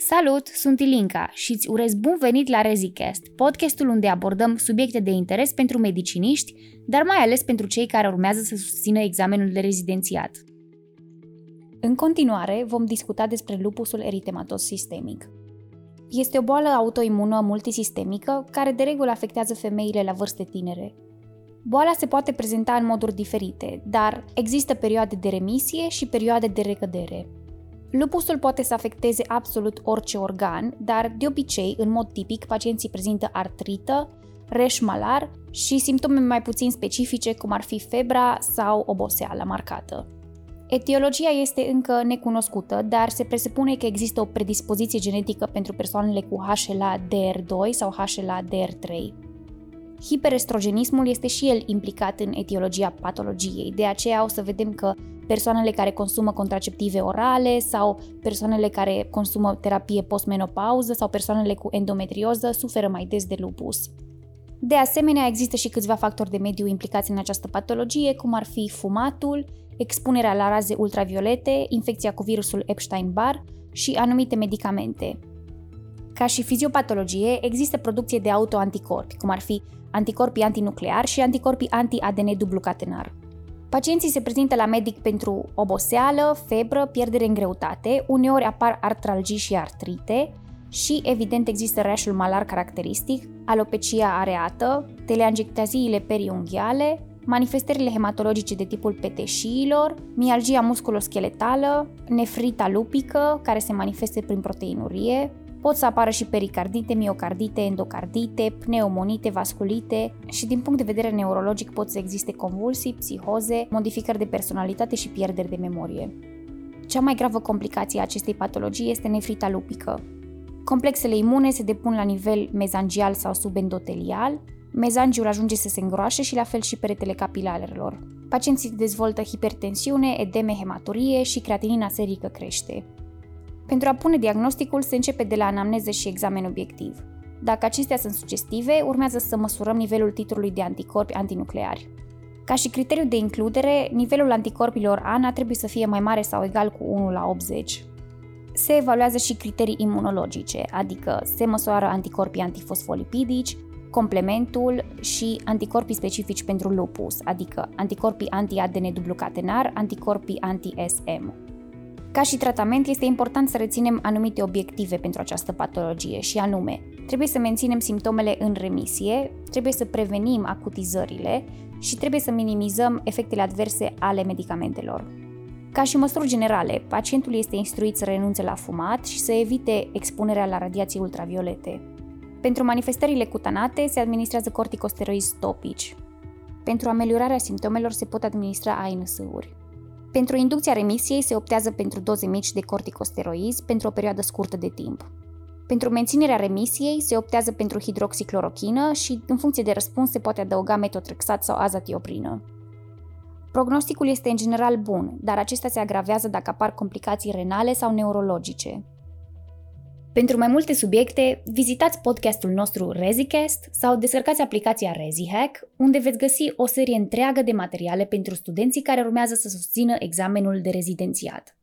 Salut, sunt Ilinca și îți urez bun venit la ReziCast, podcastul unde abordăm subiecte de interes pentru mediciniști, dar mai ales pentru cei care urmează să susțină examenul de rezidențiat. În continuare, vom discuta despre lupusul eritematos sistemic. Este o boală autoimună multisistemică care de regulă afectează femeile la vârste tinere. Boala se poate prezenta în moduri diferite, dar există perioade de remisie și perioade de recădere. Lupusul poate să afecteze absolut orice organ, dar de obicei, în mod tipic, pacienții prezintă artrită, reș malar și simptome mai puțin specifice, cum ar fi febra sau oboseala marcată. Etiologia este încă necunoscută, dar se presupune că există o predispoziție genetică pentru persoanele cu HLA DR2 sau HLA DR3. Hiperestrogenismul este și el implicat în etiologia patologiei, de aceea o să vedem că persoanele care consumă contraceptive orale sau persoanele care consumă terapie postmenopauză sau persoanele cu endometrioză suferă mai des de lupus. De asemenea, există și câțiva factori de mediu implicați în această patologie, cum ar fi fumatul, expunerea la raze ultraviolete, infecția cu virusul Epstein-Barr și anumite medicamente. Ca și fiziopatologie, există producție de autoanticorpi, cum ar fi anticorpii antinucleari și anticorpii anti-ADN dublu catenar. Pacienții se prezintă la medic pentru oboseală, febră, pierdere în greutate, uneori apar artralgii și artrite și, evident, există rașul malar caracteristic, alopecia areată, teleangiectaziile periunghiale, manifestările hematologice de tipul peteșiilor, mialgia musculoscheletală, nefrita lupică, care se manifestă prin proteinurie, Pot să apară și pericardite, miocardite, endocardite, pneumonite, vasculite și din punct de vedere neurologic pot să existe convulsii, psihoze, modificări de personalitate și pierderi de memorie. Cea mai gravă complicație a acestei patologii este nefrita lupică. Complexele imune se depun la nivel mezangial sau subendotelial, mezangiul ajunge să se îngroașe și la fel și peretele capilarelor. Pacienții dezvoltă hipertensiune, edeme, hematurie și creatinina serică crește. Pentru a pune diagnosticul se începe de la anamneză și examen obiectiv. Dacă acestea sunt sugestive, urmează să măsurăm nivelul titrului de anticorpi antinucleari. Ca și criteriu de includere, nivelul anticorpilor ANA trebuie să fie mai mare sau egal cu 1 la 80. Se evaluează și criterii imunologice, adică se măsoară anticorpii antifosfolipidici, complementul și anticorpii specifici pentru lupus, adică anticorpii anti-ADN dublu catenar, anticorpii anti-SM. Ca și tratament, este important să reținem anumite obiective pentru această patologie și anume, trebuie să menținem simptomele în remisie, trebuie să prevenim acutizările și trebuie să minimizăm efectele adverse ale medicamentelor. Ca și măsuri generale, pacientul este instruit să renunțe la fumat și să evite expunerea la radiații ultraviolete. Pentru manifestările cutanate se administrează corticosteroizi topici. Pentru ameliorarea simptomelor se pot administra ANS-uri. Pentru inducția remisiei se optează pentru doze mici de corticosteroizi pentru o perioadă scurtă de timp. Pentru menținerea remisiei se optează pentru hidroxiclorochină și, în funcție de răspuns, se poate adăuga metotrexat sau azatioprină. Prognosticul este în general bun, dar acesta se agravează dacă apar complicații renale sau neurologice. Pentru mai multe subiecte, vizitați podcastul nostru ReziCast sau descărcați aplicația ReziHack, unde veți găsi o serie întreagă de materiale pentru studenții care urmează să susțină examenul de rezidențiat.